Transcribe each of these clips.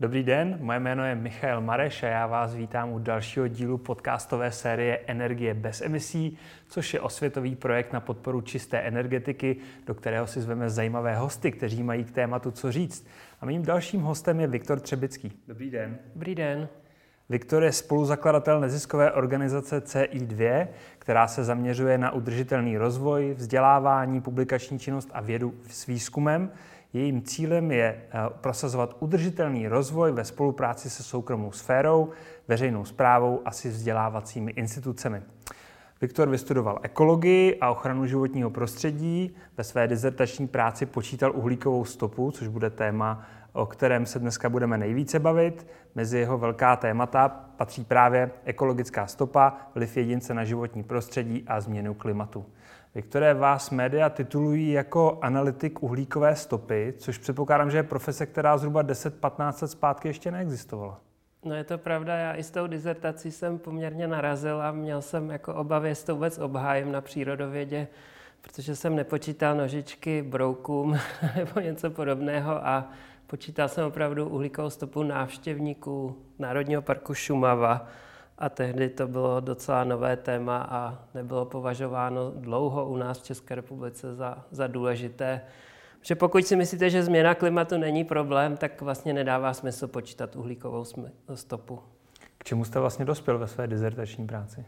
Dobrý den, moje jméno je Michal Mareš a já vás vítám u dalšího dílu podcastové série Energie bez emisí, což je osvětový projekt na podporu čisté energetiky, do kterého si zveme zajímavé hosty, kteří mají k tématu co říct. A mým dalším hostem je Viktor Třebický. Dobrý den. Dobrý den. Viktor je spoluzakladatel neziskové organizace CI2, která se zaměřuje na udržitelný rozvoj, vzdělávání, publikační činnost a vědu s výzkumem. Jejím cílem je eh, prosazovat udržitelný rozvoj ve spolupráci se soukromou sférou, veřejnou zprávou a si vzdělávacími institucemi. Viktor vystudoval ekologii a ochranu životního prostředí. Ve své dizertační práci počítal uhlíkovou stopu, což bude téma, o kterém se dneska budeme nejvíce bavit. Mezi jeho velká témata patří právě ekologická stopa, vliv jedince na životní prostředí a změnu klimatu. Viktore, vás média titulují jako analytik uhlíkové stopy, což předpokládám, že je profese, která zhruba 10-15 let zpátky ještě neexistovala. No je to pravda, já i s tou dizertací jsem poměrně narazil a měl jsem jako obavy, jestli to vůbec obhájím na přírodovědě, protože jsem nepočítal nožičky broukům nebo něco podobného a počítal jsem opravdu uhlíkovou stopu návštěvníků Národního parku Šumava a tehdy to bylo docela nové téma a nebylo považováno dlouho u nás v České republice za, za důležité. Že pokud si myslíte, že změna klimatu není problém, tak vlastně nedává smysl počítat uhlíkovou stopu. K čemu jste vlastně dospěl ve své dizertační práci?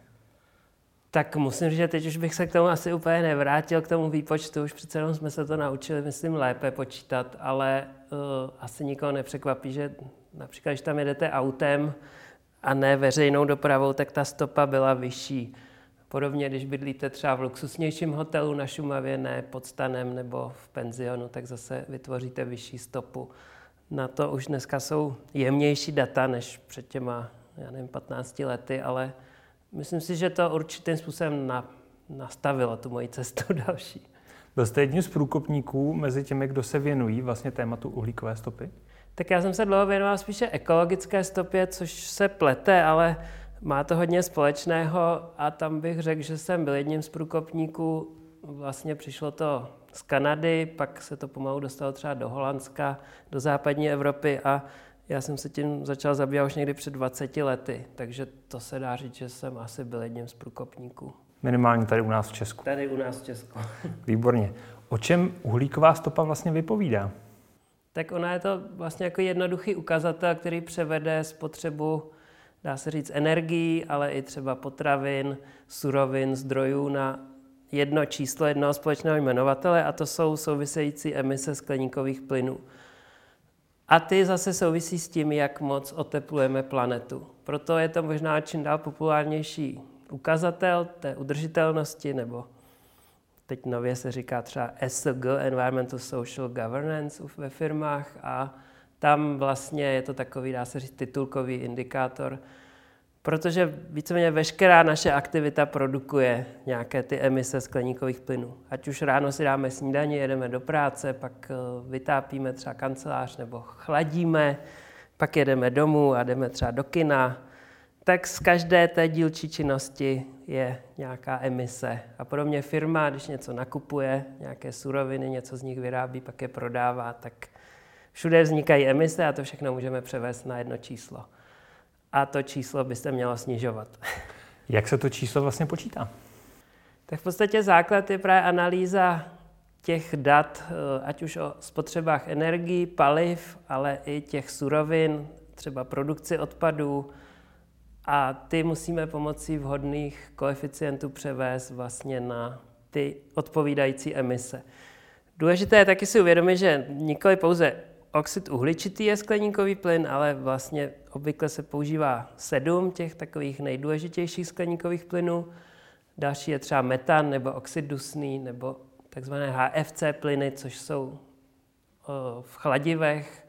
Tak musím říct, že teď už bych se k tomu asi úplně nevrátil, k tomu výpočtu. Už přece jenom jsme se to naučili, myslím, lépe počítat, ale uh, asi nikoho nepřekvapí, že například, když tam jedete autem, a ne veřejnou dopravou, tak ta stopa byla vyšší. Podobně, když bydlíte třeba v luxusnějším hotelu na Šumavě, ne pod stanem nebo v penzionu, tak zase vytvoříte vyšší stopu. Na to už dneska jsou jemnější data než před těma, já nevím, 15 lety, ale myslím si, že to určitým způsobem na, nastavilo tu moji cestu další. Byl jste jedním z průkopníků mezi těmi, kdo se věnují vlastně tématu uhlíkové stopy? Tak já jsem se dlouho věnoval spíše ekologické stopě, což se plete, ale má to hodně společného a tam bych řekl, že jsem byl jedním z průkopníků. Vlastně přišlo to z Kanady, pak se to pomalu dostalo třeba do Holandska, do západní Evropy a já jsem se tím začal zabývat už někdy před 20 lety, takže to se dá říct, že jsem asi byl jedním z průkopníků. Minimálně tady u nás v Česku. Tady u nás v Česku. Výborně. O čem uhlíková stopa vlastně vypovídá? Tak ona je to vlastně jako jednoduchý ukazatel, který převede spotřebu, dá se říct, energií, ale i třeba potravin, surovin, zdrojů na jedno číslo jednoho společného jmenovatele a to jsou související emise skleníkových plynů. A ty zase souvisí s tím, jak moc oteplujeme planetu. Proto je to možná čím dál populárnější ukazatel té udržitelnosti nebo teď nově se říká třeba ESG, Environmental Social Governance ve firmách a tam vlastně je to takový, dá se říct, titulkový indikátor, protože víceméně veškerá naše aktivita produkuje nějaké ty emise skleníkových plynů. Ať už ráno si dáme snídaní, jedeme do práce, pak eh, vytápíme třeba kancelář nebo chladíme, pak jedeme domů a jdeme třeba do kina, tak z každé té dílčí činnosti je nějaká emise. A podobně firma, když něco nakupuje, nějaké suroviny, něco z nich vyrábí, pak je prodává, tak všude vznikají emise a to všechno můžeme převést na jedno číslo. A to číslo by se mělo snižovat. Jak se to číslo vlastně počítá? Tak v podstatě základ je právě analýza těch dat, eh, ať už o spotřebách energií, paliv, ale i těch surovin, třeba produkci odpadů, a ty musíme pomocí vhodných koeficientů převést vlastně na ty odpovídající emise. Důležité je taky si uvědomit, že nikoli pouze oxid uhličitý je skleníkový plyn, ale vlastně obvykle se používá sedm těch takových nejdůležitějších skleníkových plynů. Další je třeba metan nebo oxid dusný nebo takzvané HFC plyny, což jsou v chladivech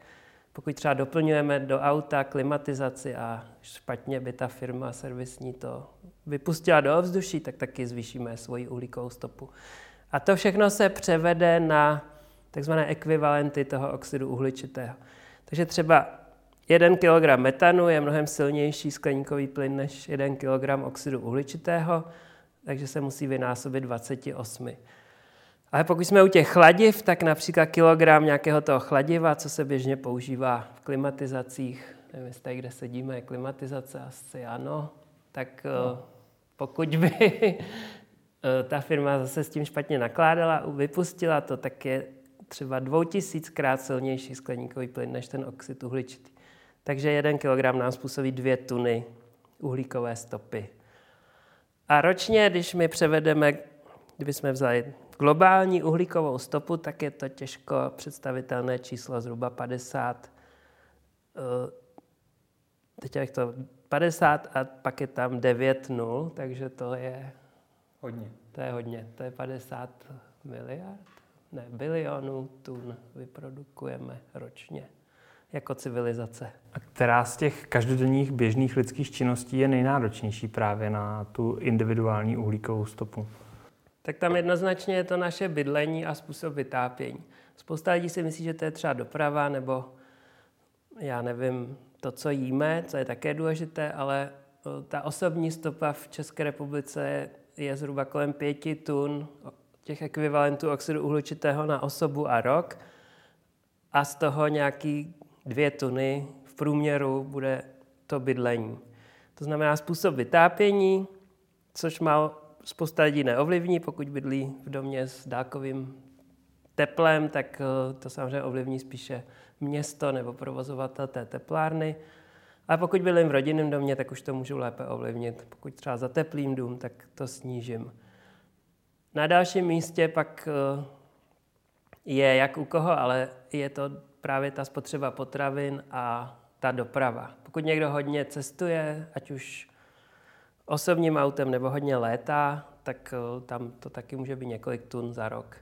pokud třeba doplňujeme do auta klimatizaci a špatně by ta firma servisní to vypustila do ovzduší, tak taky zvýšíme svoji uhlíkovou stopu. A to všechno se převede na takzvané ekvivalenty toho oxidu uhličitého. Takže třeba 1 kg metanu je mnohem silnější skleníkový plyn než 1 kg oxidu uhličitého, takže se musí vynásobit 28. Ale pokud jsme u těch chladiv, tak například kilogram nějakého toho chladiva, co se běžně používá v klimatizacích, nevím, jestli kde sedíme, je klimatizace, asi ano, tak no. pokud by ta firma zase s tím špatně nakládala, vypustila to, tak je třeba dvoutisíckrát silnější skleníkový plyn než ten oxid uhličitý. Takže jeden kilogram nám způsobí dvě tuny uhlíkové stopy. A ročně, když my převedeme, kdybychom vzali globální uhlíkovou stopu, tak je to těžko představitelné číslo, zhruba 50. Eh, teď jak to 50 a pak je tam 9 nul, takže to je... Hodně. To je hodně, to je 50 miliard, ne, bilionů tun vyprodukujeme ročně jako civilizace. A která z těch každodenních běžných lidských činností je nejnáročnější právě na tu individuální uhlíkovou stopu? Tak tam jednoznačně je to naše bydlení a způsob vytápění. Spousta lidí si myslí, že to je třeba doprava nebo já nevím, to, co jíme, co je také důležité, ale ta osobní stopa v České republice je, je zhruba kolem pěti tun těch ekvivalentů oxidu uhličitého na osobu a rok a z toho nějaký dvě tuny v průměru bude to bydlení. To znamená způsob vytápění, což má spousta lidí neovlivní, pokud bydlí v domě s dálkovým teplem, tak eh, to samozřejmě ovlivní spíše město nebo provozovatel té teplárny. A pokud bydlím v rodinném domě, tak už to můžu lépe ovlivnit. Pokud třeba za teplým dům, tak to snížím. Na dalším místě pak eh, je jak u koho, ale je to právě ta spotřeba potravin a ta doprava. Pokud někdo hodně cestuje, ať už osobním autem nebo hodně létá, tak eh, tam to taky může být několik tun za rok.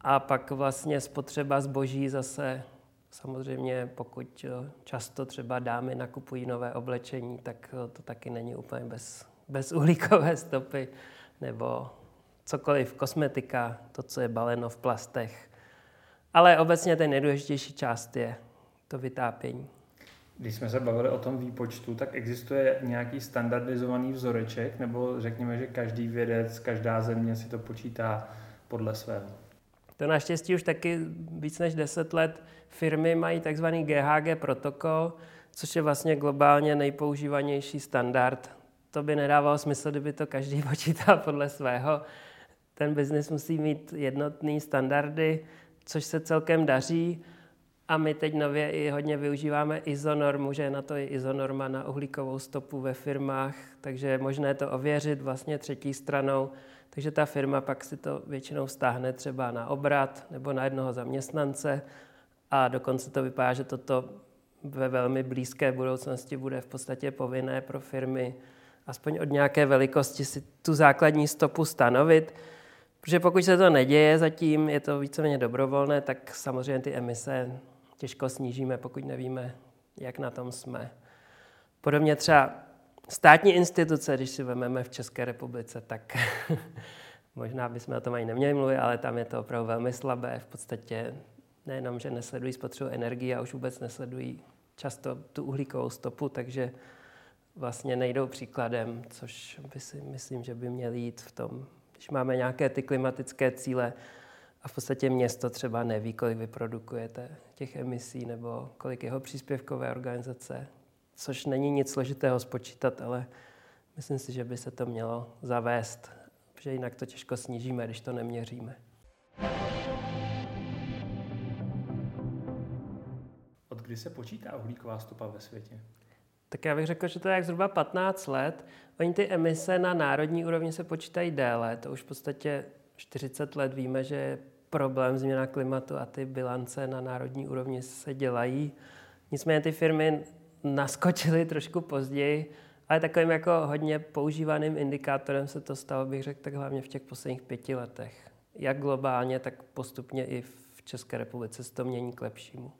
A pak vlastně spotřeba zboží zase, samozřejmě pokud eh, často třeba dámy nakupují nové oblečení, tak eh, to taky není úplně bez, bez uhlíkové stopy, nebo cokoliv, kosmetika, to, co je baleno v plastech, ale obecně ten nejdůležitější část je to vytápění. Když jsme se bavili o tom výpočtu, tak existuje nějaký standardizovaný vzoreček, nebo řekněme, že každý vědec, každá země si to počítá podle svého? To naštěstí už taky víc než 10 let firmy mají takzvaný GHG protokol, což je vlastně globálně nejpoužívanější standard. To by nedávalo smysl, kdyby to každý počítal podle svého. Ten biznis musí mít jednotné standardy, což se celkem daří. A my teď nově i hodně využíváme izonormu, že je na to i izonorma na uhlíkovou stopu ve firmách, takže je možné to ověřit vlastně třetí stranou. Takže ta firma pak si to většinou stáhne třeba na obrat nebo na jednoho zaměstnance a dokonce to vypadá, že toto ve velmi blízké budoucnosti bude v podstatě povinné pro firmy aspoň od nějaké velikosti si tu základní stopu stanovit. Protože pokud se to neděje zatím, je to víceméně dobrovolné, tak samozřejmě ty emise těžko snížíme, pokud nevíme, jak na tom jsme. Podobně třeba státní instituce, když si vezmeme v České republice, tak možná bychom o tom ani neměli mluvit, ale tam je to opravdu velmi slabé. V podstatě nejenom, že nesledují spotřebu energie, a už vůbec nesledují často tu uhlíkovou stopu, takže vlastně nejdou příkladem, což by si myslím, že by měli jít v tom když máme nějaké ty klimatické cíle a v podstatě město třeba neví, kolik vyprodukujete těch emisí nebo kolik jeho příspěvkové organizace, což není nic složitého spočítat, ale myslím si, že by se to mělo zavést, protože jinak to těžko snížíme, když to neměříme. Od kdy se počítá uhlíková stopa ve světě? Tak já bych řekl, že to je jak zhruba 15 let. Oni ty emise na národní úrovni se počítají déle. To už v podstatě 40 let víme, že je problém změna klimatu a ty bilance na národní úrovni se dělají. Nicméně ty firmy naskočily trošku později, ale takovým jako hodně používaným indikátorem se to stalo, bych řekl, tak hlavně v těch posledních pěti letech. Jak globálně, tak postupně i v České republice se to mění k lepšímu.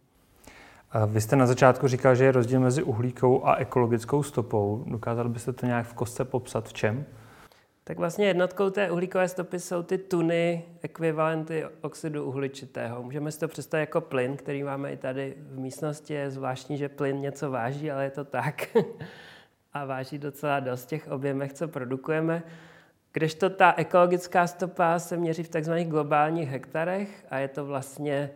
Vy jste na začátku říkal, že je rozdíl mezi uhlíkou a ekologickou stopou. Dokázal byste to nějak v kostce popsat v čem? Tak vlastně jednotkou té uhlíkové stopy jsou ty tuny ekvivalenty oxidu uhličitého. Můžeme si to představit jako plyn, který máme i tady v místnosti. Je zvláštní, že plyn něco váží, ale je to tak. a váží docela dost těch objemech, co produkujeme. Kdežto ta ekologická stopa se měří v tzv. globálních hektarech a je to vlastně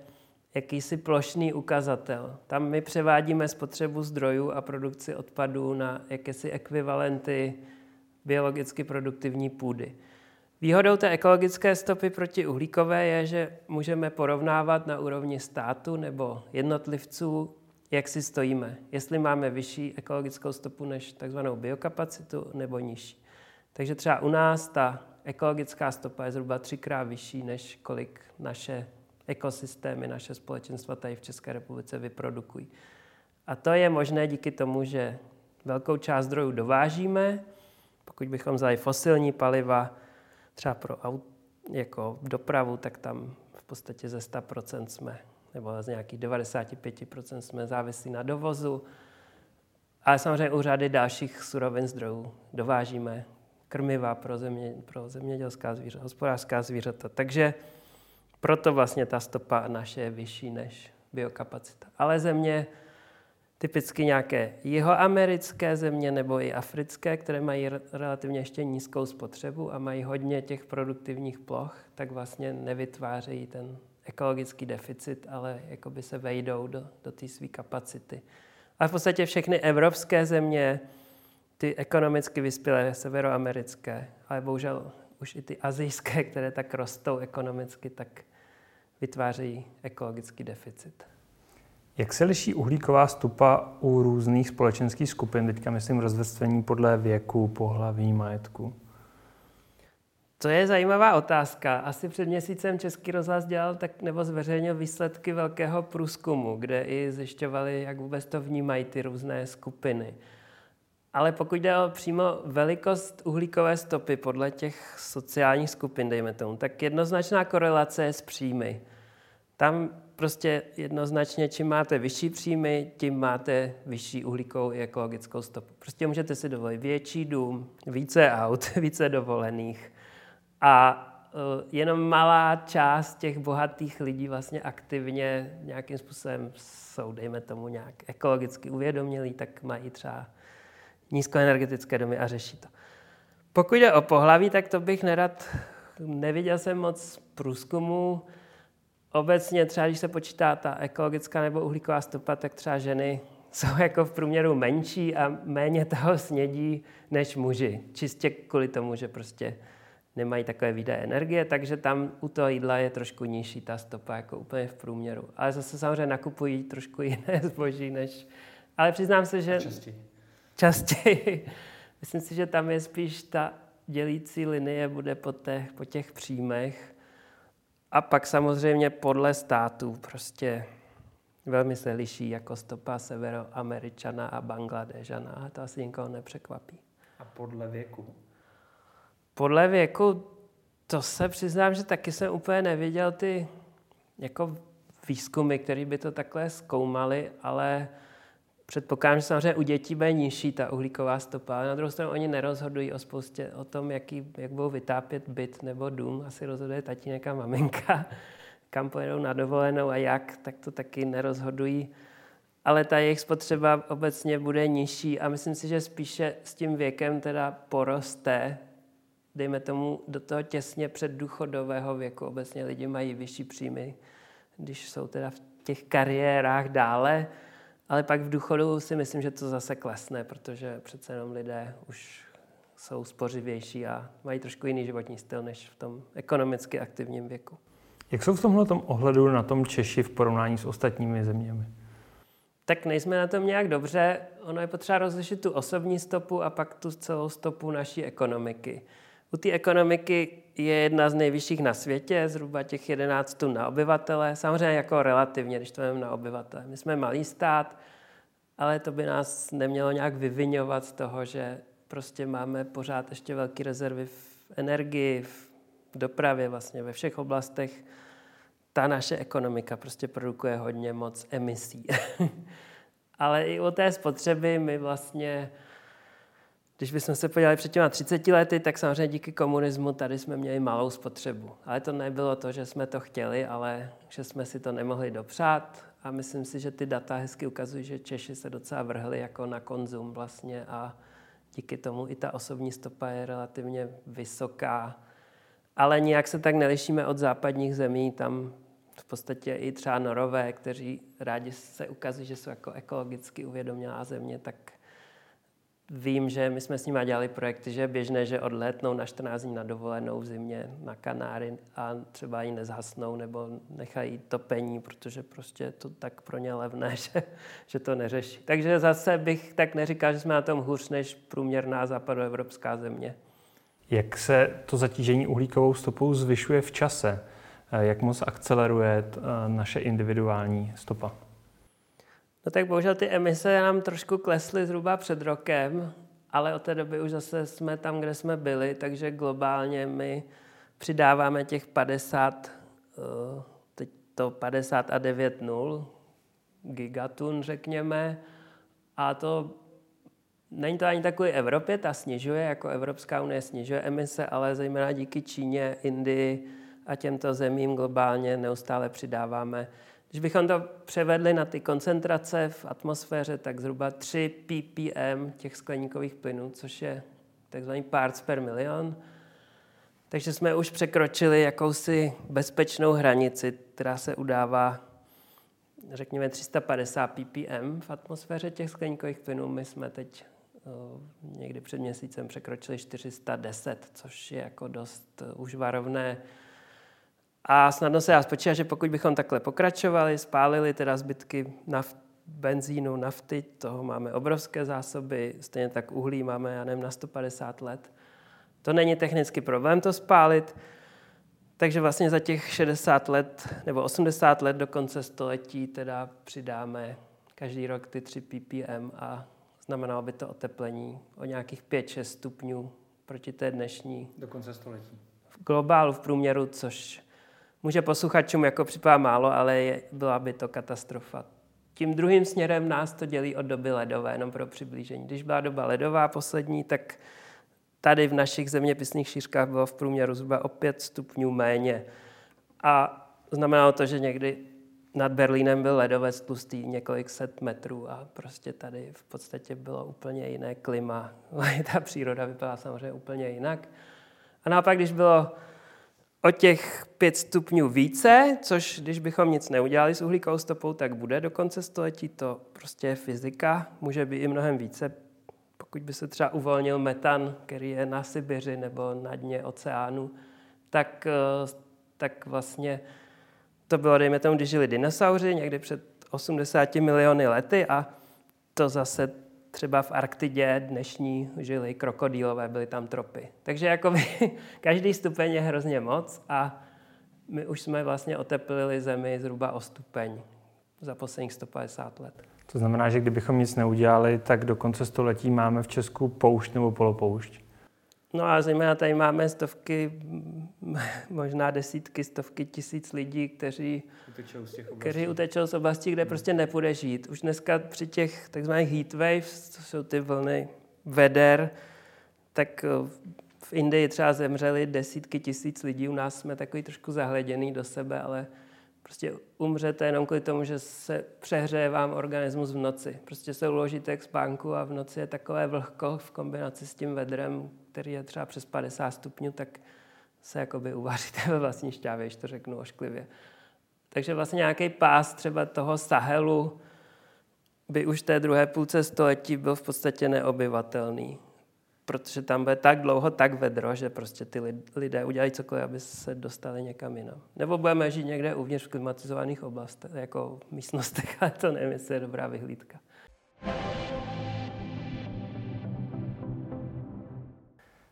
jakýsi plošný ukazatel. Tam my převádíme spotřebu zdrojů a produkci odpadů na jakési ekvivalenty biologicky produktivní půdy. Výhodou té ekologické stopy proti uhlíkové je, že můžeme porovnávat na úrovni státu nebo jednotlivců, jak si stojíme. Jestli máme vyšší ekologickou stopu než takzvanou biokapacitu nebo nižší. Takže třeba u nás ta ekologická stopa je zhruba třikrát vyšší, než kolik naše ekosystémy, naše společenstva tady v České republice vyprodukují. A to je možné díky tomu, že velkou část zdrojů dovážíme. Pokud bychom vzali fosilní paliva, třeba pro aut, jako dopravu, tak tam v podstatě ze 100% jsme, nebo z nějakých 95% jsme závislí na dovozu. Ale samozřejmě u řady dalších surovin zdrojů dovážíme krmiva pro, země, pro zemědělská zvířata, hospodářská zvířata. Takže proto vlastně ta stopa naše je vyšší než biokapacita. Ale země, typicky nějaké jihoamerické země nebo i africké, které mají relativně ještě nízkou spotřebu a mají hodně těch produktivních ploch, tak vlastně nevytvářejí ten ekologický deficit, ale jakoby se vejdou do, do té své kapacity. A v podstatě všechny evropské země, ty ekonomicky vyspělé severoamerické, ale bohužel už i ty azijské, které tak rostou ekonomicky, tak vytvářejí ekologický deficit. Jak se liší uhlíková stupa u různých společenských skupin, teďka myslím rozvrstvení podle věku, pohlaví, majetku? To je zajímavá otázka. Asi před měsícem Český rozhlas dělal tak, nebo zveřejnil výsledky velkého průzkumu, kde i zjišťovali, jak vůbec to vnímají ty různé skupiny. Ale pokud jde o přímo velikost uhlíkové stopy podle těch sociálních skupin, dejme tomu, tak jednoznačná korelace je s příjmy. Tam prostě jednoznačně, čím máte vyšší příjmy, tím máte vyšší uhlíkovou i ekologickou stopu. Prostě můžete si dovolit větší dům, více aut, více dovolených. A uh, jenom malá část těch bohatých lidí vlastně aktivně nějakým způsobem jsou, dejme tomu, nějak ekologicky uvědomělí, tak mají třeba nízkoenergetické domy a řeší to. Pokud jde o pohlaví, tak to bych nerad, neviděl jsem moc průzkumu. Obecně třeba, když se počítá ta ekologická nebo uhlíková stopa, tak třeba ženy jsou jako v průměru menší a méně toho snědí než muži. Čistě kvůli tomu, že prostě nemají takové výdaje energie, takže tam u toho jídla je trošku nižší ta stopa, jako úplně v průměru. Ale zase samozřejmě nakupují trošku jiné zboží než... Ale přiznám se, že... Častěji častěji. Myslím si, že tam je spíš ta dělící linie bude po těch, po těch příjmech. A pak samozřejmě podle států prostě velmi se liší jako stopa severoameričana a bangladežana. A to asi nikoho nepřekvapí. A podle věku? Podle věku, to se přiznám, že taky jsem úplně neviděl ty jako výzkumy, které by to takhle zkoumaly, ale Předpokládám, že samozřejmě u dětí bude nižší ta uhlíková stopa, ale na druhou stranu oni nerozhodují o spoustě, o tom, jaký, jak budou vytápět byt nebo dům. Asi rozhoduje tatínek a maminka, kam pojedou na dovolenou a jak, tak to taky nerozhodují. Ale ta jejich spotřeba obecně bude nižší a myslím si, že spíše s tím věkem teda poroste, dejme tomu do toho těsně předdůchodového věku. Obecně lidi mají vyšší příjmy, když jsou teda v těch kariérách dále, ale pak v důchodu si myslím, že to zase klesne, protože přece jenom lidé už jsou spořivější a mají trošku jiný životní styl než v tom ekonomicky aktivním věku. Jak jsou v tomhle ohledu na tom Češi v porovnání s ostatními zeměmi? Tak nejsme na tom nějak dobře. Ono je potřeba rozlišit tu osobní stopu a pak tu celou stopu naší ekonomiky. U té ekonomiky je jedna z nejvyšších na světě, zhruba těch 11 tun na obyvatele. Samozřejmě jako relativně, když to vezmeme na obyvatele. My jsme malý stát, ale to by nás nemělo nějak vyvinovat z toho, že prostě máme pořád ještě velké rezervy v energii, v dopravě, vlastně ve všech oblastech. Ta naše ekonomika prostě produkuje hodně moc emisí. ale i o té spotřeby my vlastně když bychom se podívali před těma 30 lety, tak samozřejmě díky komunismu tady jsme měli malou spotřebu. Ale to nebylo to, že jsme to chtěli, ale že jsme si to nemohli dopřát. A myslím si, že ty data hezky ukazují, že Češi se docela vrhli jako na konzum vlastně a díky tomu i ta osobní stopa je relativně vysoká. Ale nijak se tak nelišíme od západních zemí, tam v podstatě i třeba Norové, kteří rádi se ukazují, že jsou jako ekologicky uvědomělá země, tak vím, že my jsme s nimi dělali projekty, že je běžné, že odlétnou na 14 dní na dovolenou v zimě na Kanáry a třeba ji nezhasnou nebo nechají topení, protože prostě je to tak pro ně levné, že, že to neřeší. Takže zase bych tak neříkal, že jsme na tom hůř než průměrná západoevropská země. Jak se to zatížení uhlíkovou stopou zvyšuje v čase? Jak moc akceleruje eh, naše individuální stopa? No tak bohužel ty emise nám trošku klesly zhruba před rokem, ale od té doby už zase jsme tam, kde jsme byli, takže globálně my přidáváme těch 50, eh, teď to 50 a 9 nul gigatun, řekněme, a to není to ani takový Evropě, ta snižuje, jako Evropská unie snižuje emise, ale zejména díky Číně, Indii a těmto zemím globálně neustále přidáváme když bychom to převedli na ty koncentrace v atmosféře, tak zhruba 3 ppm těch skleníkových plynů, což je takzvaný parts per milion. Takže jsme už překročili jakousi bezpečnou hranici, která se udává, řekněme, 350 ppm v atmosféře těch skleníkových plynů. My jsme teď někdy před měsícem překročili 410, což je jako dost už varovné a snadno se dá spočítat, že pokud bychom takhle pokračovali, spálili teda zbytky naft, benzínu, nafty, toho máme obrovské zásoby, stejně tak uhlí máme, já nevím, na 150 let. To není technický problém to spálit, takže vlastně za těch 60 let nebo 80 let do konce století teda přidáme každý rok ty 3 ppm a znamenalo by to oteplení o nějakých 5-6 stupňů proti té dnešní. Do konce století. V globálu v průměru, což může posluchačům jako připadá málo, ale je, byla by to katastrofa. Tím druhým směrem nás to dělí od doby ledové, jenom pro přiblížení. Když byla doba ledová poslední, tak tady v našich zeměpisných šířkách bylo v průměru zhruba o 5 stupňů méně. A znamenalo to, že někdy nad Berlínem byl ledovec tlustý několik set metrů a prostě tady v podstatě bylo úplně jiné klima. Ta příroda vypadala samozřejmě úplně jinak. A naopak, když bylo o těch pět stupňů více, což když bychom nic neudělali s uhlíkovou stopou, tak bude do konce století. To prostě je fyzika, může být i mnohem více. Pokud by se třeba uvolnil metan, který je na Sibiři nebo na dně oceánu, tak, eh, tak vlastně to bylo, dejme tomu, když žili dinosauři někdy před 80 miliony lety a to zase třeba v Arktidě dnešní žili krokodýlové, byly tam tropy. Takže jakoby, každý stupeň je hrozně moc a my už jsme vlastně oteplili Zemi zhruba o stupeň za posledních 150 let. To znamená, že kdybychom nic neudělali, tak do konce století máme v Česku poušť nebo polopoušť? No a zejména tady máme stovky, možná desítky, stovky tisíc lidí, kteří utečou z, těch kteří utečou z oblastí, kde prostě nepůjde žít. Už dneska při těch takzvaných heat waves, to jsou ty vlny veder, tak eh, v Indii třeba zemřeli desítky tisíc lidí, u nás jsme takový trošku zahleděný do sebe, ale prostě umřete jenom kvůli tomu, že se přehřeje vám organismus v noci. Prostě se uložíte k spánku a v noci je takové vlhko v kombinaci s tím vedrem, který je třeba přes 50 stupňů, tak se jakoby uvaříte ve vlastní šťávě, když to řeknu ošklivě. Takže vlastně nějaký pás třeba toho Sahelu by už té druhé půlce století byl v podstatě neobyvatelný. Protože tam bude tak dlouho tak vedro, že prostě ty lidé udělají cokoliv, aby se dostali někam jinam. Nebo budeme žít někde uvnitř v klimatizovaných oblastech, jako v místnostech, ale to nevím, jestli je dobrá vyhlídka.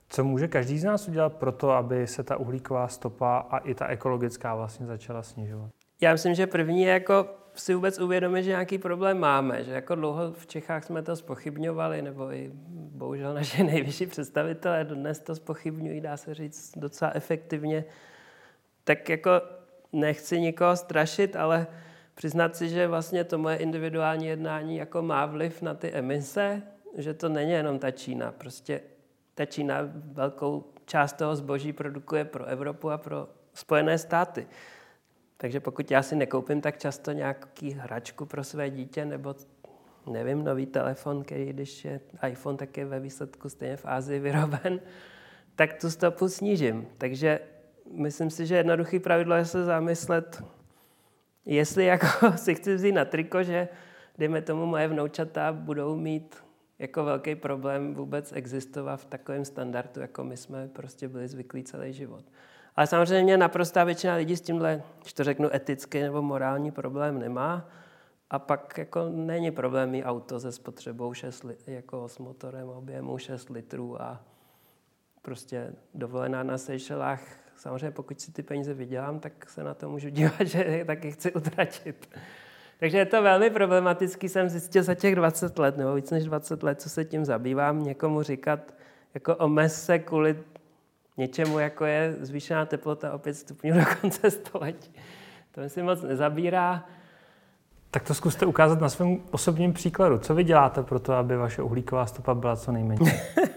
Co může každý z nás udělat pro to, aby se ta uhlíková stopa a i ta ekologická vlastně začala snižovat? Já myslím, že první je jako si vůbec uvědomit, že nějaký problém máme, že jako dlouho v Čechách jsme to spochybňovali, nebo i bohužel naše nejvyšší představitelé dnes to spochybňují, dá se říct, docela efektivně. Tak jako nechci nikoho strašit, ale přiznat si, že vlastně to moje individuální jednání jako má vliv na ty emise, že to není jenom ta Čína. Prostě ta Čína velkou část toho zboží produkuje pro Evropu a pro Spojené státy. Takže pokud já si nekoupím tak často nějaký hračku pro své dítě nebo nevím, nový telefon, který když je iPhone, tak je ve výsledku stejně v Ázii vyroben, tak tu stopu snížím. Takže myslím si, že jednoduchý pravidlo je se zamyslet, jestli jako si chci vzít na triko, že dejme tomu moje vnoučata budou mít jako velký problém vůbec existovat v takovém standardu, jako my jsme prostě byli zvyklí celý život. Ale samozřejmě naprostá většina lidí s tímhle, když to řeknu, etický nebo morální problém nemá. A pak jako není problém mít auto se spotřebou 6 lit, jako s motorem objemu 6 litrů a prostě dovolená na Seychelách. Samozřejmě pokud si ty peníze vydělám, tak se na to můžu dívat, že taky chci utratit. Takže je to velmi problematický, jsem zjistil za těch 20 let, nebo víc než 20 let, co se tím zabývám, někomu říkat, jako omez se kvůli něčemu, jako je zvýšená teplota o 5 stupňů do konce století. To mi si moc nezabírá. Tak to zkuste ukázat na svém osobním příkladu. Co vy děláte pro to, aby vaše uhlíková stopa byla co nejmenší?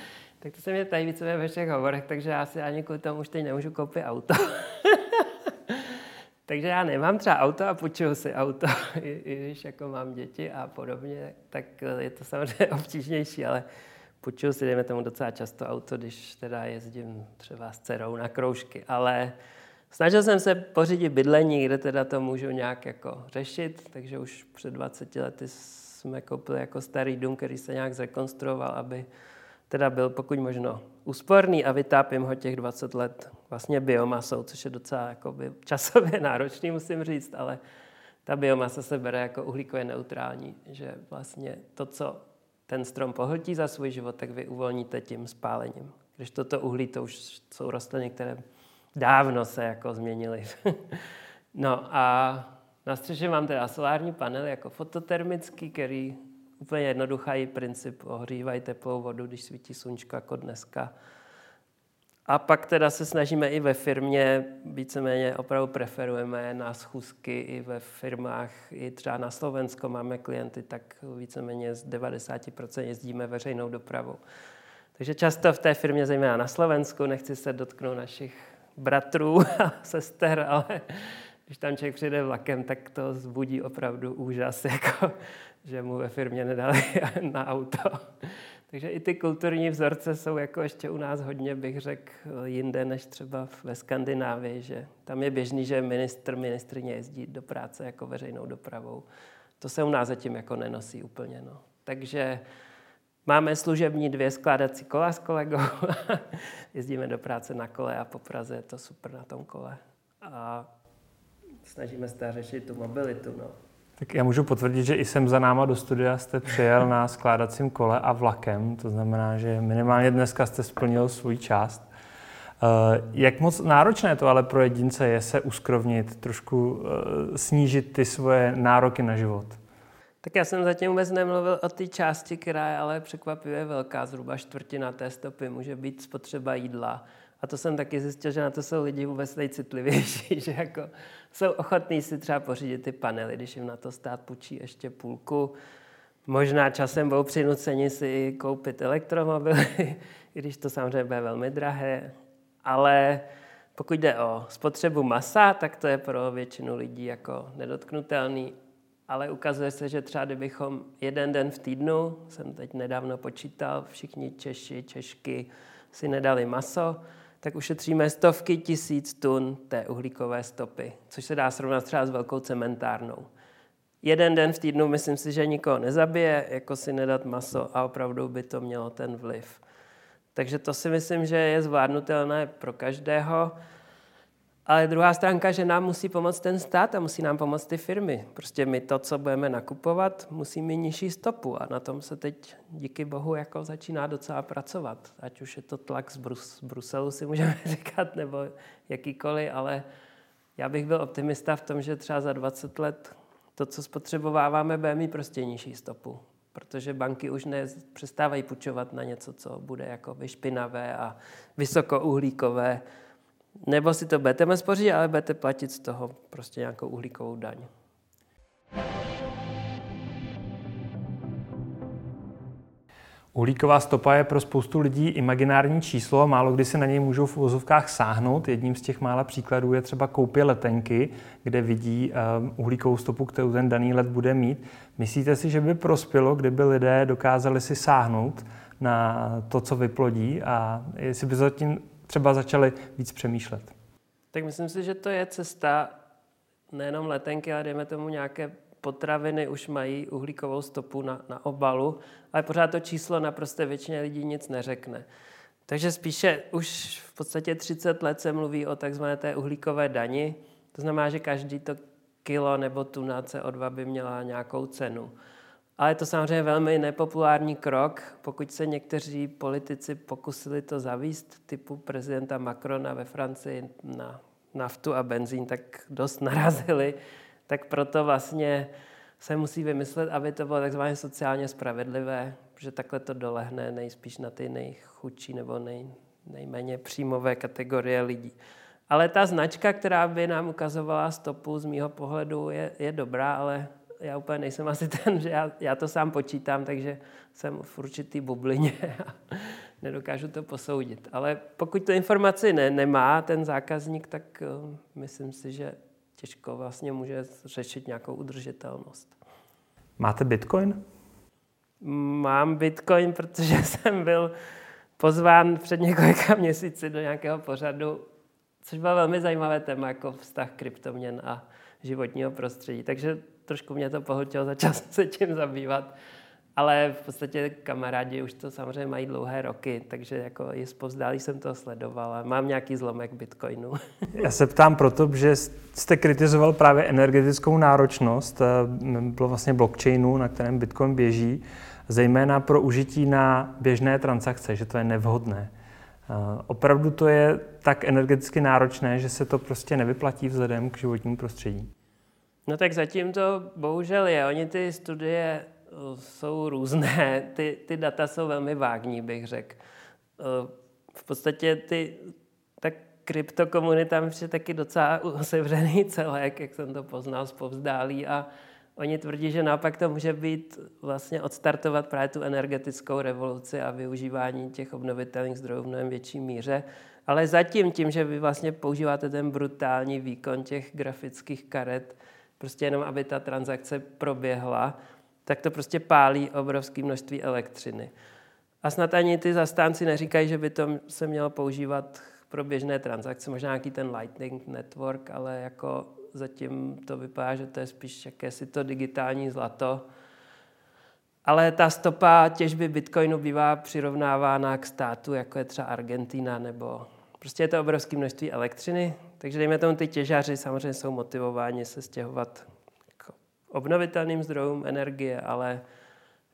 tak to se mě tady více ve všech hovorech, takže já si ani kvůli tomu už teď nemůžu koupit auto. takže já nemám třeba auto a půjčuju si auto, i, i když jako mám děti a podobně, tak je to samozřejmě obtížnější, ale půjčuju si, dejme tomu, docela často auto, když teda jezdím třeba s dcerou na kroužky, ale snažil jsem se pořídit bydlení, kde teda to můžu nějak jako řešit, takže už před 20 lety jsme koupili jako starý dům, který se nějak zrekonstruoval, aby teda byl pokud možno úsporný a vytápím ho těch 20 let. Vlastně biomasou, což je docela jakoby časově náročný, musím říct, ale ta biomasa se bere jako uhlíkově neutrální, že vlastně to, co ten strom pohltí za svůj život, tak vy uvolníte tím spálením. Když toto uhlí, to už jsou rostliny, které dávno se jako změnily. no a na střeše mám teda solární panel jako fototermický, který úplně jednoduchý princip, ohřívají teplou vodu, když svítí sluníčko jako dneska. A pak teda se snažíme i ve firmě, víceméně opravdu preferujeme na schůzky i ve firmách, i třeba na Slovensko máme klienty, tak víceméně z 90% jezdíme veřejnou dopravou. Takže často v té firmě, zejména na Slovensku, nechci se dotknout našich bratrů a sester, ale když tam člověk přijde vlakem, tak to zbudí opravdu úžas, jako, že mu ve firmě nedali na auto. Takže i ty kulturní vzorce jsou jako ještě u nás hodně, bych řekl, jinde než třeba ve Skandinávii, že tam je běžný, že ministr, ministrině jezdí do práce jako veřejnou dopravou. To se u nás zatím jako nenosí úplně. No. Takže máme služební dvě skládací kola s kolegou. Jezdíme do práce na kole a po Praze je to super na tom kole. A snažíme se řešit tu mobilitu. No. Tak já můžu potvrdit, že i sem za náma do studia jste přijel na skládacím kole a vlakem, to znamená, že minimálně dneska jste splnil svůj část. Eh, jak moc náročné to ale pro jedince je se uskrovnit, trošku eh, snížit ty svoje nároky na život? Tak já jsem zatím vůbec nemluvil o té části, která je ale překvapivě velká, zhruba čtvrtina té stopy může být spotřeba jídla. A to jsem taky zjistil, že na to jsou lidi vůbec nejcitlivější, že jako jsou ochotní si třeba pořídit ty panely, když jim na to stát půjčí ještě půlku. Možná časem budou přinuceni si koupit elektromobily, když to samozřejmě bude velmi drahé. Ale pokud jde o spotřebu masa, tak to je pro většinu lidí jako nedotknutelný. Ale ukazuje se, že třeba kdybychom jeden den v týdnu, jsem teď nedávno počítal, všichni Češi, Češky si nedali maso, tak ušetříme stovky tisíc tun té uhlíkové stopy, což se dá srovnat třeba s velkou cementárnou. Jeden den v týdnu myslím si, že nikoho nezabije, jako si nedat maso a opravdu by to mělo ten vliv. Takže to si myslím, že je zvládnutelné pro každého. Ale druhá stránka, že nám musí pomoct ten stát a musí nám pomoct ty firmy. Prostě my to, co budeme nakupovat, musí mít nižší stopu a na tom se teď díky bohu jako začíná docela pracovat. Ať už je to tlak z, Brus- z Bruselu, si můžeme říkat, nebo jakýkoliv, ale já bych byl optimista v tom, že třeba za 20 let to, co spotřebováváme, bude mít prostě nižší stopu. Protože banky už nepřestávají půjčovat na něco, co bude jako vyšpinavé a vysokouhlíkové nebo si to budete pořídit, ale budete platit z toho prostě nějakou uhlíkovou daň. Uhlíková stopa je pro spoustu lidí imaginární číslo, málo kdy se na něj můžou v uvozovkách sáhnout. Jedním z těch mála příkladů je třeba koupě letenky, kde vidí um, uhlíkovou stopu, kterou ten daný let bude mít. Myslíte si, že by prospělo, kdyby lidé dokázali si sáhnout na to, co vyplodí a jestli by zatím třeba začali víc přemýšlet? Tak myslím si, že to je cesta nejenom letenky, ale dejme tomu nějaké potraviny už mají uhlíkovou stopu na, na obalu, ale pořád to číslo naprosto většině lidí nic neřekne. Takže spíše už v podstatě 30 let se mluví o takzvané té uhlíkové dani. To znamená, že každý to kilo nebo tuna CO2 by měla nějakou cenu. Ale je to samozřejmě velmi nepopulární krok. Pokud se někteří politici pokusili to zavíst, typu prezidenta Macrona ve Francii na naftu a benzín, tak dost narazili tak proto vlastně se musí vymyslet, aby to bylo takzvaně sociálně spravedlivé, že takhle to dolehne nejspíš na ty nejchudší nebo nej, nejméně příjmové kategorie lidí. Ale ta značka, která by nám ukazovala stopu z mýho pohledu, je, je dobrá, ale já úplně nejsem asi ten, že já, já to sám počítám, takže jsem v určitý bublině a nedokážu to posoudit. Ale pokud tu informaci ne, nemá ten zákazník, tak uh, myslím si, že těžko vlastně může řešit nějakou udržitelnost. Máte Bitcoin? Mám Bitcoin, protože jsem byl pozván před několika měsíci do nějakého pořadu, což bylo velmi zajímavé téma, jako vztah kryptoměn a životního prostředí. Takže trošku mě to pohltilo, začal jsem se tím zabývat ale v podstatě kamarádi už to samozřejmě mají dlouhé roky, takže jako i zpovzdálí jsem to sledoval a mám nějaký zlomek Bitcoinu. Já se ptám proto, že jste kritizoval právě energetickou náročnost, eh, bylo vlastně blockchainu, na kterém Bitcoin běží, zejména pro užití na běžné transakce, že to je nevhodné. Eh, opravdu to je tak energeticky náročné, že se to prostě nevyplatí vzhledem k životnímu prostředí. No tak zatím to bohužel je. Oni ty studie jsou různé. Ty, ty data jsou velmi vágní, bych řekl. V podstatě ty, ta kryptokomunita je taky docela sevřený celek, jak jsem to poznal z povzdálí a Oni tvrdí, že naopak to může být vlastně odstartovat právě tu energetickou revoluci a využívání těch obnovitelných zdrojů v mnohem větší míře. Ale zatím tím, že vy vlastně používáte ten brutální výkon těch grafických karet, prostě jenom aby ta transakce proběhla, tak to prostě pálí obrovské množství elektřiny. A snad ani ty zastánci neříkají, že by to se mělo používat pro běžné transakce, možná nějaký ten Lightning Network, ale jako zatím to vypadá, že to je spíš jakési to digitální zlato. Ale ta stopa těžby bitcoinu bývá přirovnávána k státu, jako je třeba Argentina, nebo prostě je to obrovské množství elektřiny, takže dejme tomu ty těžaři samozřejmě jsou motivováni se stěhovat obnovitelným zdrojům energie, ale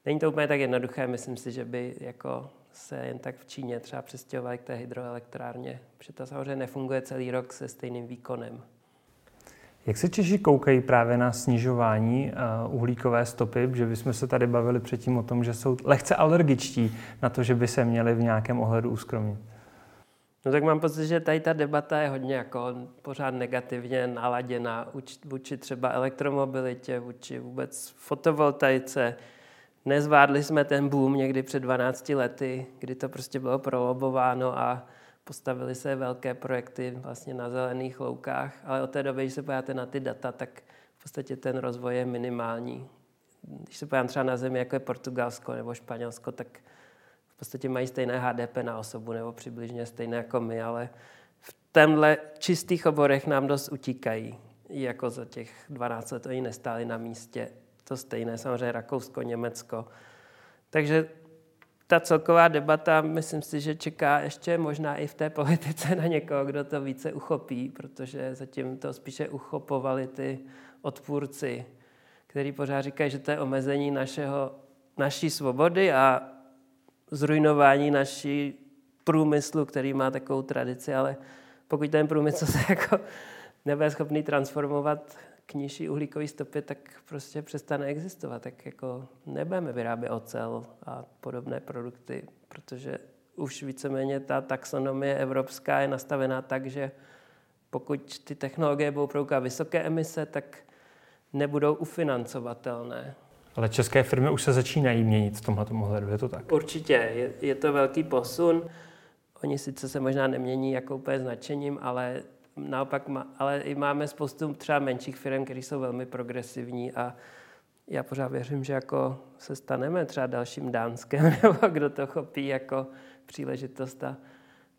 není to úplně tak jednoduché. Myslím si, že by jako se jen tak v Číně třeba přestěhovali k té hydroelektrárně, protože to samozřejmě nefunguje celý rok se stejným výkonem. Jak se Češi koukají právě na snižování uh, uhlíkové stopy, že bychom se tady bavili předtím o tom, že jsou lehce alergičtí na to, že by se měli v nějakém ohledu uskromnit? No tak mám pocit, že tady ta debata je hodně jako pořád negativně naladěna vůči třeba elektromobilitě, vůči vůbec fotovoltaice. Nezvládli jsme ten boom někdy před 12 lety, kdy to prostě bylo prolobováno a postavili se velké projekty vlastně na zelených loukách, ale od té doby, když se podíváte na ty data, tak v podstatě ten rozvoj je minimální. Když se podívám třeba na zemi, jako je Portugalsko nebo Španělsko, tak v podstatě mají stejné HDP na osobu nebo přibližně stejné jako my, ale v těchto čistých oborech nám dost utíkají. Jako za těch 12 let oni nestáli na místě. To stejné samozřejmě Rakousko, Německo. Takže ta celková debata, myslím si, že čeká ještě možná i v té politice na někoho, kdo to více uchopí, protože zatím to spíše uchopovali ty odpůrci, kteří pořád říkají, že to je omezení našeho, naší svobody a zrujnování naší průmyslu, který má takovou tradici, ale pokud ten průmysl se jako nebude schopný transformovat k nižší uhlíkové stopě, tak prostě přestane existovat. Tak jako nebudeme vyrábět ocel a podobné produkty, protože už víceméně ta taxonomie evropská je nastavená tak, že pokud ty technologie budou proukovat vysoké emise, tak nebudou ufinancovatelné. Ale české firmy už se začínají měnit v tomhle ohledu, je to tak? Určitě, je, je to velký posun. Oni sice se možná nemění jako úplně značením, ale naopak má, ale i máme spoustu třeba menších firm, které jsou velmi progresivní a já pořád věřím, že jako se staneme třeba dalším Dánskem, nebo kdo to chopí jako příležitost a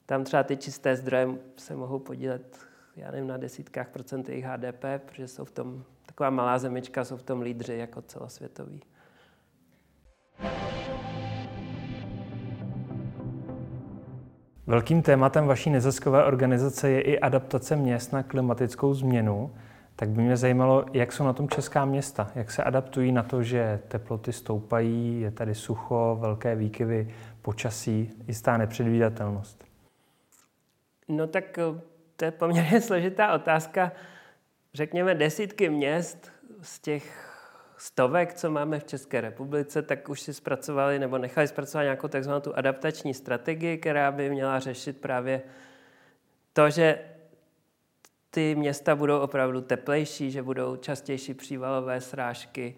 tam třeba ty čisté zdroje se mohou podílet, já nevím, na desítkách procent jejich HDP, protože jsou v tom, taková malá zemička, jsou v tom lídři jako celosvětoví. Velkým tématem vaší neziskové organizace je i adaptace měst na klimatickou změnu. Tak by mě zajímalo, jak jsou na tom česká města, jak se adaptují na to, že teploty stoupají, je tady sucho, velké výkyvy počasí, jistá nepředvídatelnost. No tak eh, to je poměrně složitá otázka. Řekněme desítky měst z těch stovek, co máme v České republice, tak už si zpracovali nebo nechali zpracovat nějakou takzvanou tu adaptační strategii, která by měla řešit právě to, že ty města budou opravdu teplejší, že budou častější přívalové srážky.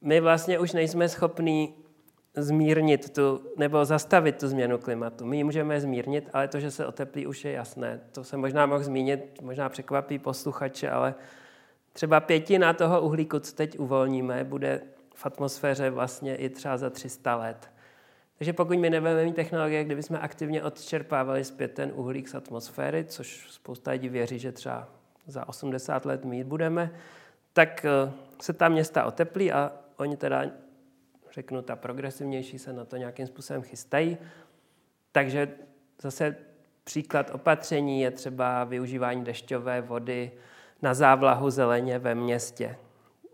My vlastně už nejsme schopní zmírnit tu, nebo zastavit tu změnu klimatu. My ji můžeme zmírnit, ale to, že se oteplí, už je jasné. To se možná mohl zmínit, možná překvapí posluchače, ale třeba pětina toho uhlíku, co teď uvolníme, bude v atmosféře vlastně i třeba za 300 let. Takže pokud my nebudeme mít technologie, kde bychom aktivně odčerpávali zpět ten uhlík z atmosféry, což spousta lidí věří, že třeba za 80 let mít budeme, tak eh, se ta města oteplí a oni teda, řeknu, ta progresivnější se na to nějakým způsobem chystají. Takže zase příklad opatření je třeba využívání dešťové vody na závlahu zeleně ve městě.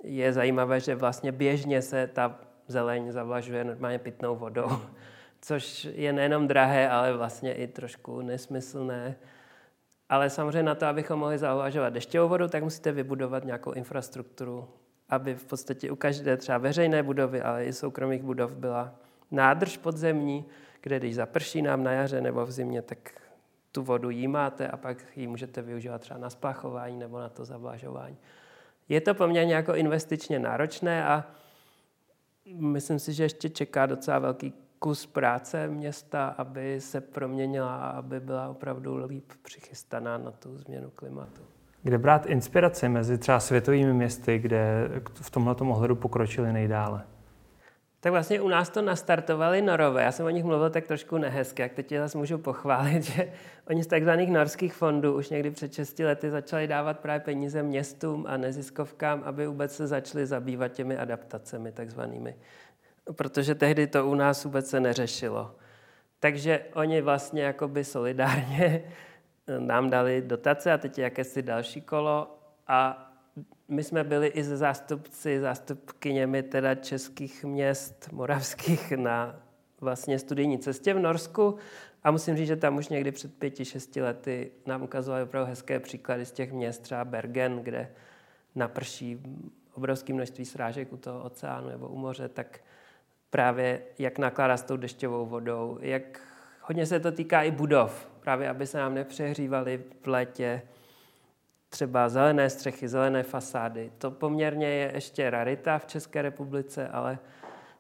Je zajímavé, že vlastně běžně se ta zeleň zavlažuje normálně pitnou vodou, což je nejenom drahé, ale vlastně i trošku nesmyslné. Ale samozřejmě na to, abychom mohli zavlažovat dešťovou vodu, tak musíte vybudovat nějakou infrastrukturu, aby v podstatě u každé třeba veřejné budovy, ale i soukromých budov byla nádrž podzemní, kde když zaprší nám na jaře nebo v zimě, tak tu vodu jímáte a pak ji můžete využívat třeba na splachování nebo na to zavlažování. Je to poměrně jako investičně náročné a myslím si, že ještě čeká docela velký kus práce města, aby se proměnila a aby byla opravdu líp přichystaná na tu změnu klimatu. Kde brát inspiraci mezi třeba světovými městy, kde v tomhle ohledu pokročili nejdále? Tak vlastně u nás to nastartovali Norové. Já jsem o nich mluvil tak trošku nehezky, jak teď zase můžu pochválit, že oni z takzvaných norských fondů už někdy před 6 lety začali dávat právě peníze městům a neziskovkám, aby vůbec se začali zabývat těmi adaptacemi takzvanými. Protože tehdy to u nás vůbec se neřešilo. Takže oni vlastně jakoby solidárně nám dali dotace a teď jakési další kolo. A my jsme byli i ze zástupci, zástupkyněmi teda českých měst, moravských na vlastně studijní cestě v Norsku. A musím říct, že tam už někdy před pěti, šesti lety nám ukazovali opravdu hezké příklady z těch měst, třeba Bergen, kde naprší obrovské množství srážek u toho oceánu nebo u moře, tak právě jak nakládá s tou dešťovou vodou, jak hodně se to týká i budov, právě aby se nám nepřehřívaly v létě, třeba zelené střechy, zelené fasády. To poměrně je ještě rarita v České republice, ale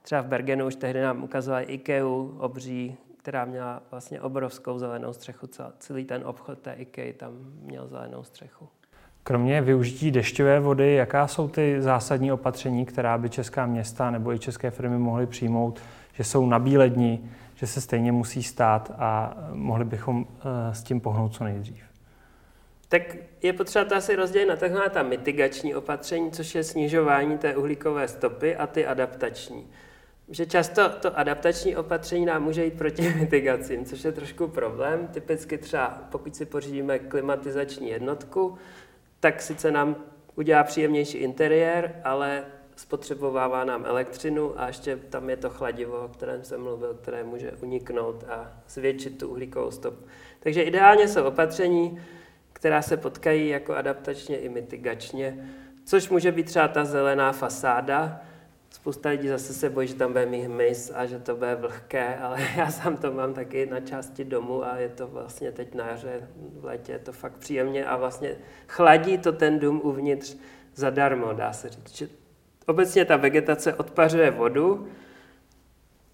třeba v Bergenu už tehdy nám ukazovali IKEA obří, která měla vlastně obrovskou zelenou střechu. Celý ten obchod té IKEA tam měl zelenou střechu. Kromě využití dešťové vody, jaká jsou ty zásadní opatření, která by česká města nebo i české firmy mohly přijmout, že jsou na bílední, že se stejně musí stát a mohli bychom eh, s tím pohnout co nejdřív? tak je potřeba to asi rozdělit na takhle ta mitigační opatření, což je snižování té uhlíkové stopy a ty adaptační. Že často to adaptační opatření nám může jít proti mitigacím, což je trošku problém. Typicky třeba pokud si pořídíme klimatizační jednotku, tak sice nám udělá příjemnější interiér, ale spotřebovává nám elektřinu a ještě tam je to chladivo, o kterém jsem mluvil, které může uniknout a zvětšit tu uhlíkovou stopu. Takže ideálně jsou opatření, která se potkají jako adaptačně i mitigačně, což může být třeba ta zelená fasáda. Spousta lidí zase se bojí, že tam bude mít hmyz a že to bude vlhké, ale já sám to mám taky na části domu a je to vlastně teď na jaře, v létě je to fakt příjemně a vlastně chladí to ten dům uvnitř zadarmo, dá se říct. Obecně ta vegetace odpařuje vodu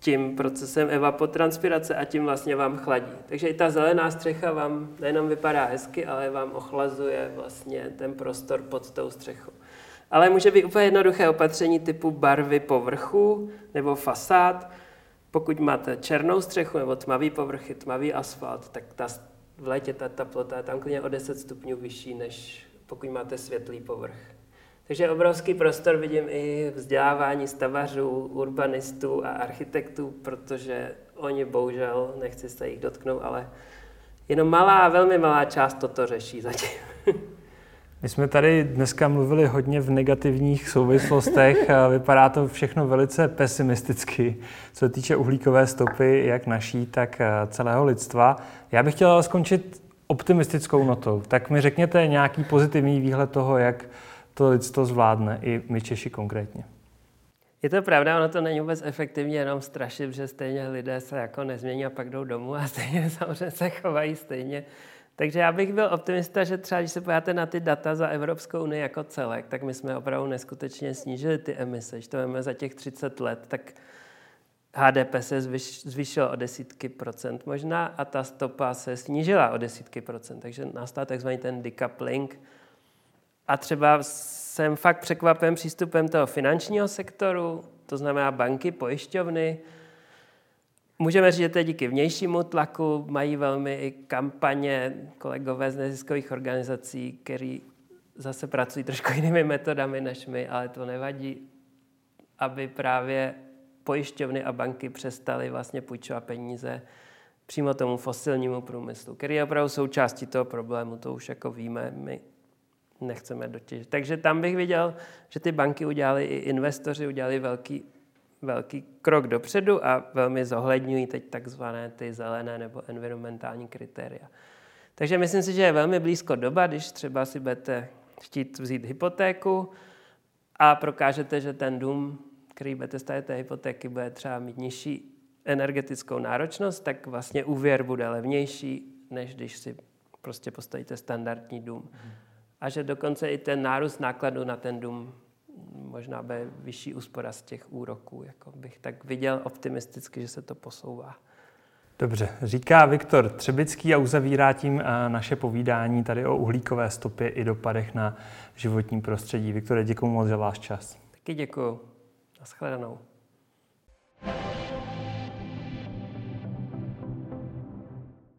tím procesem evapotranspirace a tím vlastně vám chladí. Takže i ta zelená střecha vám nejenom vypadá hezky, ale vám ochlazuje vlastně ten prostor pod tou střechou. Ale může být úplně jednoduché opatření typu barvy povrchu nebo fasád. Pokud máte černou střechu nebo tmavý povrchy, tmavý asfalt, tak ta, v létě ta teplota je tam klidně o 10 stupňů vyšší, než pokud máte světlý povrch. Takže obrovský prostor vidím i vzdělávání stavařů, urbanistů a architektů, protože oni bohužel, nechci se jich dotknout, ale jenom malá, velmi malá část toto řeší zatím. My jsme tady dneska mluvili hodně v negativních souvislostech. Vypadá to všechno velice pesimisticky, co se týče uhlíkové stopy, jak naší, tak celého lidstva. Já bych chtěl ale skončit optimistickou notou. Tak mi řekněte nějaký pozitivní výhled toho, jak to lidstvo zvládne, i my Češi konkrétně. Je to pravda, ono to není vůbec efektivní jenom strašit, že stejně lidé se jako nezmění a pak jdou domů a stejně samozřejmě se chovají stejně. Takže já bych byl optimista, že třeba když se podíváte na ty data za Evropskou unii jako celek, tak my jsme opravdu neskutečně snížili ty emise. Když to máme za těch 30 let, tak HDP se zvýšil o desítky procent možná a ta stopa se snížila o desítky procent. Takže nastal takzvaný ten decoupling, a třeba jsem fakt překvapen přístupem toho finančního sektoru, to znamená banky, pojišťovny. Můžeme říct, že to je díky vnějšímu tlaku, mají velmi i kampaně kolegové z neziskových organizací, který zase pracují trošku jinými metodami než my, ale to nevadí, aby právě pojišťovny a banky přestaly vlastně půjčovat peníze přímo tomu fosilnímu průmyslu, který je opravdu součástí toho problému, to už jako víme. My nechceme dotěžit. Takže tam bych viděl, že ty banky udělali i investoři, udělali velký, velký krok dopředu a velmi zohledňují teď takzvané ty zelené nebo environmentální kritéria. Takže myslím si, že je velmi blízko doba, když třeba si budete chtít vzít hypotéku a prokážete, že ten dům, který budete stavět té hypotéky, bude třeba mít nižší energetickou náročnost, tak vlastně úvěr bude levnější, než když si prostě postavíte standardní dům. Hmm a že dokonce i ten nárůst nákladu na ten dům možná bude vyšší úspora z těch úroků. Jako bych tak viděl optimisticky, že se to posouvá. Dobře, říká Viktor Třebický a uzavírá tím eh, naše povídání tady o uhlíkové stopě i dopadech na životní prostředí. Viktore, děkuji moc za váš čas. Taky děkuji. Naschledanou.